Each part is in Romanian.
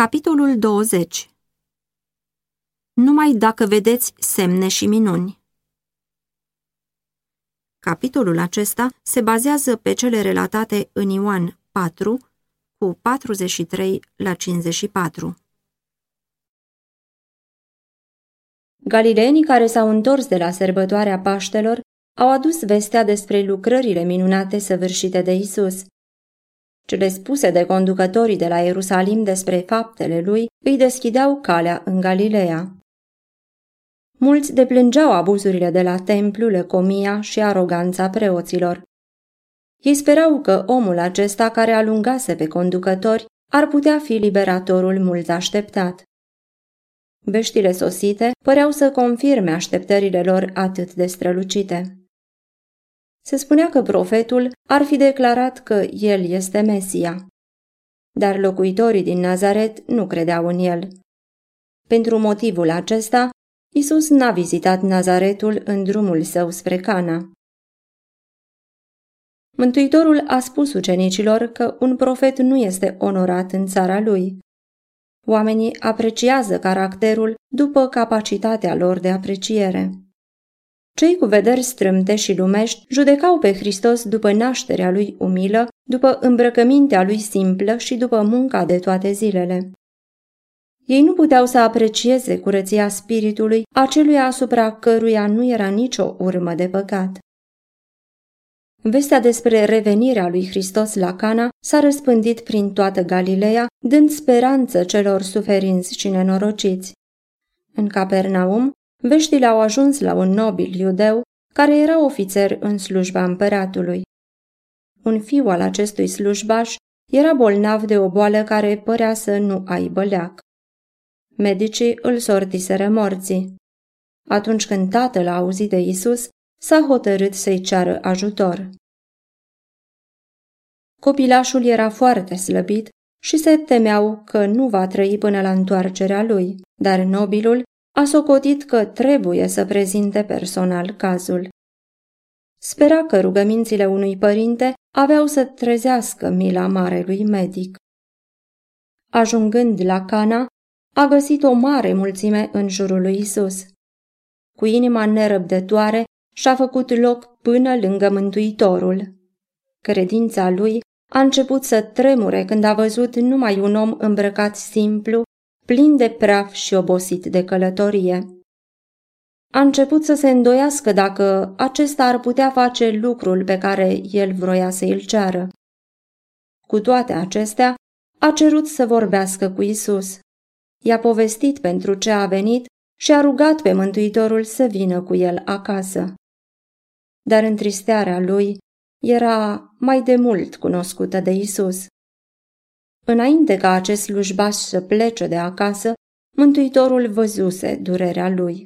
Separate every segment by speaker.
Speaker 1: Capitolul 20 Numai dacă vedeți semne și minuni Capitolul acesta se bazează pe cele relatate în Ioan 4, cu 43 la 54.
Speaker 2: Galileenii care s-au întors de la sărbătoarea Paștelor au adus vestea despre lucrările minunate săvârșite de Isus. Cele spuse de conducătorii de la Ierusalim despre faptele lui îi deschideau calea în Galileea. Mulți deplângeau abuzurile de la templu, lăcomia și aroganța preoților. Ei sperau că omul acesta care alungase pe conducători ar putea fi liberatorul mult așteptat. Veștile sosite păreau să confirme așteptările lor atât de strălucite. Se spunea că profetul ar fi declarat că el este Mesia. Dar locuitorii din Nazaret nu credeau în el. Pentru motivul acesta, Isus n-a vizitat Nazaretul în drumul său spre Cana. Mântuitorul a spus ucenicilor că un profet nu este onorat în țara lui. Oamenii apreciază caracterul după capacitatea lor de apreciere. Cei cu vederi strâmte și lumești judecau pe Hristos după nașterea lui umilă, după îmbrăcămintea lui simplă și după munca de toate zilele. Ei nu puteau să aprecieze curăția spiritului acelui asupra căruia nu era nicio urmă de păcat. Vestea despre revenirea lui Hristos la Cana s-a răspândit prin toată Galileea, dând speranță celor suferinți și nenorociți. În Capernaum, Veștile au ajuns la un nobil iudeu care era ofițer în slujba împăratului. Un fiu al acestui slujbaș era bolnav de o boală care părea să nu aibă leac. Medicii îl sortiseră morții. Atunci când tatăl a auzit de Isus, s-a hotărât să-i ceară ajutor. Copilașul era foarte slăbit și se temeau că nu va trăi până la întoarcerea lui, dar nobilul a socotit că trebuie să prezinte personal cazul. Spera că rugămințile unui părinte aveau să trezească mila marelui medic. Ajungând la Cana, a găsit o mare mulțime în jurul lui Isus. Cu inima nerăbdătoare și-a făcut loc până lângă Mântuitorul. Credința lui a început să tremure când a văzut numai un om îmbrăcat simplu plin de praf și obosit de călătorie. A început să se îndoiască dacă acesta ar putea face lucrul pe care el vroia să îl ceară. Cu toate acestea, a cerut să vorbească cu Isus. I-a povestit pentru ce a venit și a rugat pe Mântuitorul să vină cu el acasă. Dar întristearea lui era mai de mult cunoscută de Isus. Înainte ca acest slujbaș să plece de acasă, Mântuitorul văzuse durerea lui.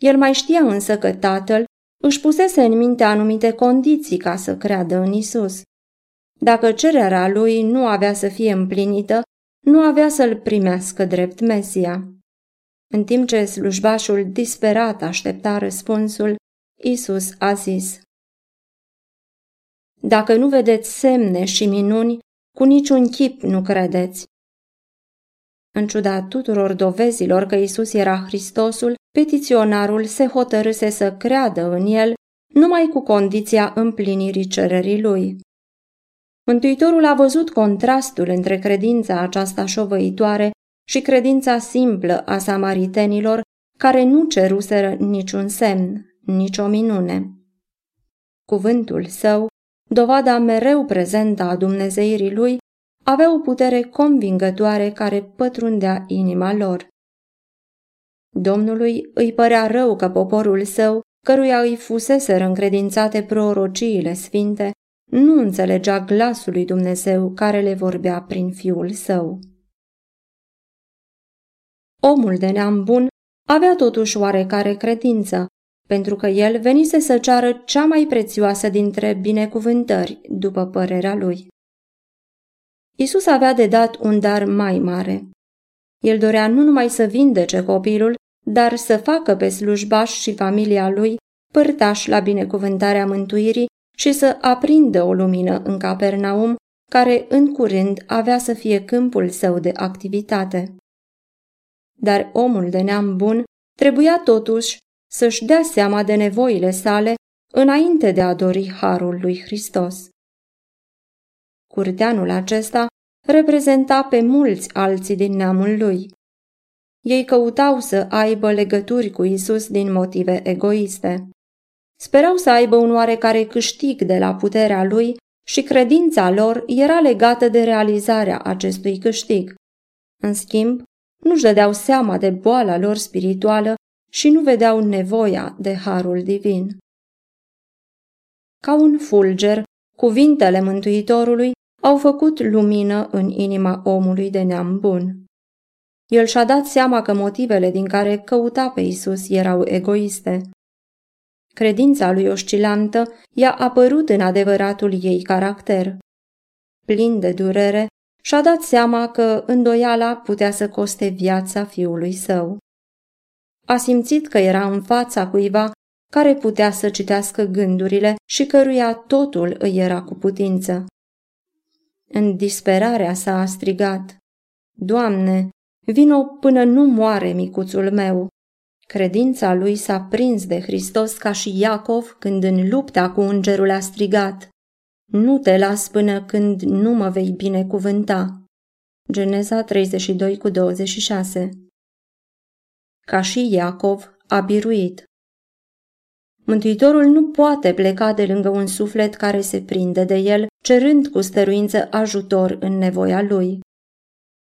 Speaker 2: El mai știa însă că tatăl își pusese în minte anumite condiții ca să creadă în Isus. Dacă cererea lui nu avea să fie împlinită, nu avea să-l primească drept Mesia. În timp ce slujbașul disperat aștepta răspunsul, Isus a zis Dacă nu vedeți semne și minuni, cu niciun chip nu credeți. În ciuda tuturor dovezilor că Isus era Hristosul, petiționarul se hotărâse să creadă în el numai cu condiția împlinirii cererii lui. Mântuitorul a văzut contrastul între credința aceasta șovăitoare și credința simplă a samaritenilor care nu ceruseră niciun semn, nicio minune. Cuvântul său dovada mereu prezentă a dumnezeirii lui, avea o putere convingătoare care pătrundea inima lor. Domnului îi părea rău că poporul său, căruia îi fusese încredințate prorociile sfinte, nu înțelegea glasul lui Dumnezeu care le vorbea prin fiul său. Omul de neam bun avea totuși oarecare credință, pentru că el venise să ceară cea mai prețioasă dintre binecuvântări, după părerea lui. Isus avea de dat un dar mai mare. El dorea nu numai să vindece copilul, dar să facă pe slujbaș și familia lui părtaș la binecuvântarea mântuirii și să aprindă o lumină în Capernaum care în curând avea să fie câmpul său de activitate. Dar omul de neam bun trebuia totuși să-și dea seama de nevoile sale înainte de a dori harul lui Hristos. Curteanul acesta reprezenta pe mulți alții din neamul lui. Ei căutau să aibă legături cu Isus din motive egoiste. Sperau să aibă un oarecare câștig de la puterea lui și credința lor era legată de realizarea acestui câștig. În schimb, nu-și dădeau seama de boala lor spirituală și nu vedeau nevoia de harul divin. Ca un fulger, cuvintele Mântuitorului au făcut lumină în inima omului de neam bun. El și-a dat seama că motivele din care căuta pe Isus erau egoiste. Credința lui oscilantă i-a apărut în adevăratul ei caracter. Plin de durere, și-a dat seama că îndoiala putea să coste viața fiului său. A simțit că era în fața cuiva care putea să citească gândurile și căruia totul îi era cu putință. În disperarea sa a strigat, Doamne, vino până nu moare micuțul meu. Credința lui s-a prins de Hristos ca și Iacov când în lupta cu îngerul a strigat, Nu te las până când nu mă vei binecuvânta. Geneza 32 cu 26 Ca și Iacov a biruit. Mântuitorul nu poate pleca de lângă un suflet care se prinde de el, cerând cu stăruință ajutor în nevoia lui.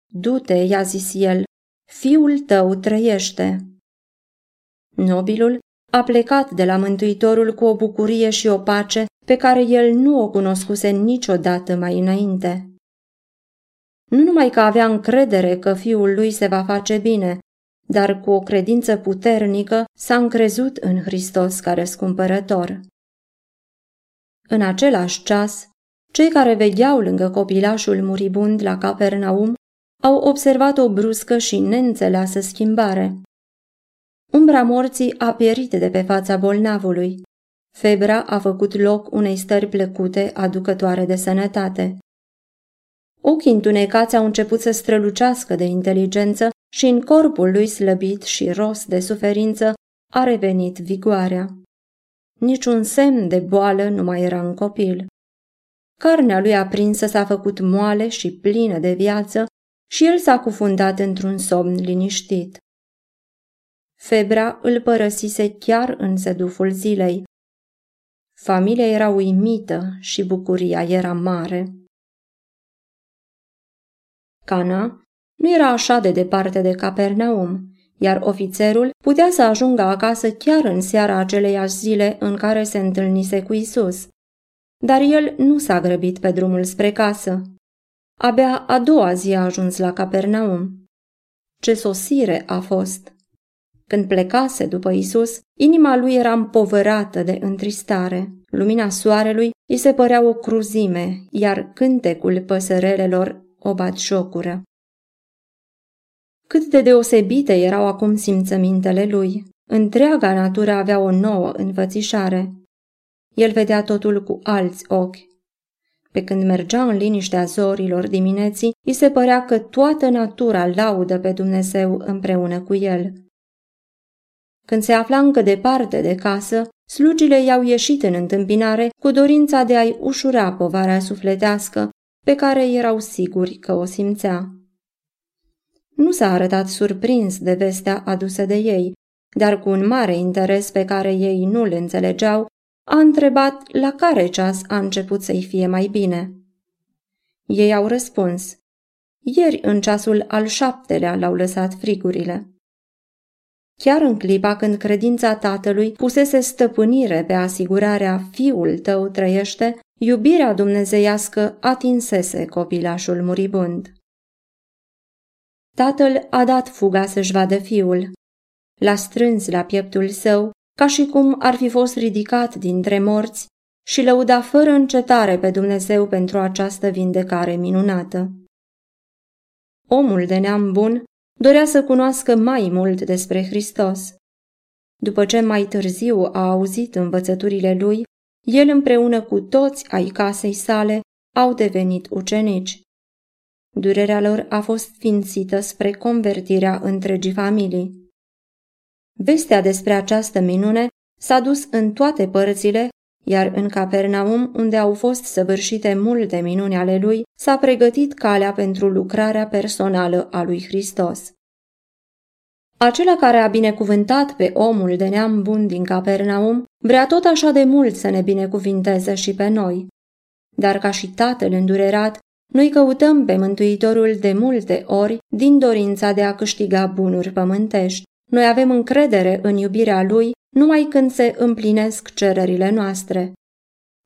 Speaker 2: Du-te, i-a zis el, fiul tău trăiește. Nobilul a plecat de la Mântuitorul cu o bucurie și o pace pe care el nu o cunoscuse niciodată mai înainte. Nu numai că avea încredere că fiul lui se va face bine, dar cu o credință puternică s-a încrezut în Hristos ca răscumpărător. În același ceas, cei care vegheau lângă copilașul muribund la Capernaum au observat o bruscă și neînțeleasă schimbare. Umbra morții a pierit de pe fața bolnavului. Febra a făcut loc unei stări plăcute aducătoare de sănătate. Ochii întunecați au început să strălucească de inteligență și în corpul lui slăbit și ros de suferință a revenit vigoarea. Niciun semn de boală nu mai era în copil. Carnea lui aprinsă s-a făcut moale și plină de viață și el s-a cufundat într-un somn liniștit. Febra îl părăsise chiar în seduful zilei. Familia era uimită și bucuria era mare. Cana nu era așa de departe de Capernaum, iar ofițerul putea să ajungă acasă chiar în seara aceleiași zile în care se întâlnise cu Isus. Dar el nu s-a grăbit pe drumul spre casă. Abia a doua zi a ajuns la Capernaum. Ce sosire a fost! Când plecase după Isus, inima lui era împovărată de întristare. Lumina soarelui îi se părea o cruzime, iar cântecul păsărelelor o jocură. Cât de deosebite erau acum simțămintele lui. Întreaga natură avea o nouă învățișare. El vedea totul cu alți ochi. Pe când mergea în liniștea zorilor dimineții, îi se părea că toată natura laudă pe Dumnezeu împreună cu el. Când se afla încă departe de casă, slugile i-au ieșit în întâmpinare cu dorința de a-i ușura povara sufletească pe care erau siguri că o simțea. Nu s-a arătat surprins de vestea adusă de ei, dar cu un mare interes pe care ei nu-l înțelegeau, a întrebat la care ceas a început să-i fie mai bine. Ei au răspuns, ieri în ceasul al șaptelea l-au lăsat frigurile. Chiar în clipa când credința tatălui pusese stăpânire pe asigurarea fiul tău trăiește, iubirea dumnezeiască atinsese copilașul muribund. Tatăl a dat fuga să-și vadă fiul. L-a strâns la pieptul său, ca și cum ar fi fost ridicat dintre morți și lăuda fără încetare pe Dumnezeu pentru această vindecare minunată. Omul de neam bun dorea să cunoască mai mult despre Hristos. După ce mai târziu a auzit învățăturile lui, el împreună cu toți ai casei sale au devenit ucenici. Durerea lor a fost ființită spre convertirea întregii familii. Vestea despre această minune s-a dus în toate părțile, iar în Capernaum, unde au fost săvârșite multe minuni ale lui, s-a pregătit calea pentru lucrarea personală a lui Hristos. Acela care a binecuvântat pe omul de neam bun din Capernaum vrea tot așa de mult să ne binecuvinteze și pe noi. Dar ca și tatăl îndurerat, noi căutăm pe Mântuitorul de multe ori din dorința de a câștiga bunuri pământești. Noi avem încredere în iubirea Lui numai când se împlinesc cererile noastre.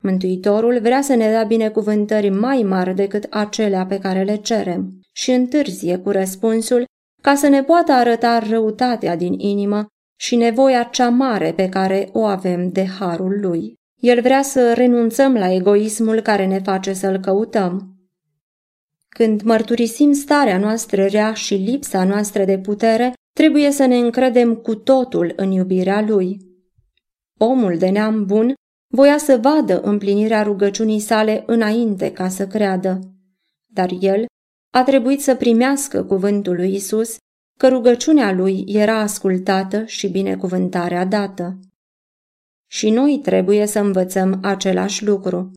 Speaker 2: Mântuitorul vrea să ne dea binecuvântări mai mari decât acelea pe care le cerem și întârzie cu răspunsul ca să ne poată arăta răutatea din inimă și nevoia cea mare pe care o avem de harul lui. El vrea să renunțăm la egoismul care ne face să-l căutăm. Când mărturisim starea noastră rea și lipsa noastră de putere, trebuie să ne încredem cu totul în iubirea lui. Omul de neam bun voia să vadă împlinirea rugăciunii sale înainte ca să creadă, dar el a trebuit să primească cuvântul lui Isus, că rugăciunea lui era ascultată și binecuvântarea dată. Și noi trebuie să învățăm același lucru.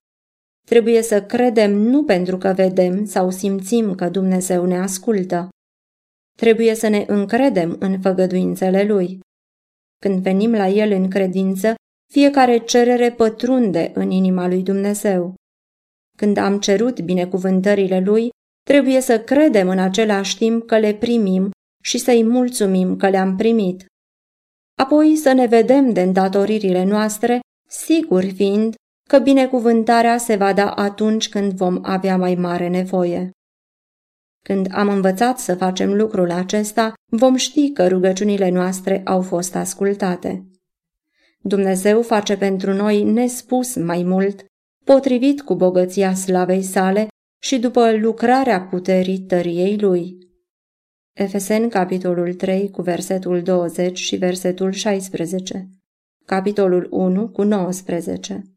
Speaker 2: Trebuie să credem nu pentru că vedem sau simțim că Dumnezeu ne ascultă. Trebuie să ne încredem în făgăduințele Lui. Când venim la El în credință, fiecare cerere pătrunde în inima lui Dumnezeu. Când am cerut binecuvântările Lui, Trebuie să credem în același timp că le primim și să-i mulțumim că le-am primit. Apoi să ne vedem de îndatoririle noastre, sigur fiind că binecuvântarea se va da atunci când vom avea mai mare nevoie. Când am învățat să facem lucrul acesta, vom ști că rugăciunile noastre au fost ascultate. Dumnezeu face pentru noi nespus mai mult, potrivit cu bogăția slavei sale și după lucrarea puterii tăriei lui. Efesen, capitolul 3, cu versetul 20 și versetul 16. Capitolul 1, cu 19.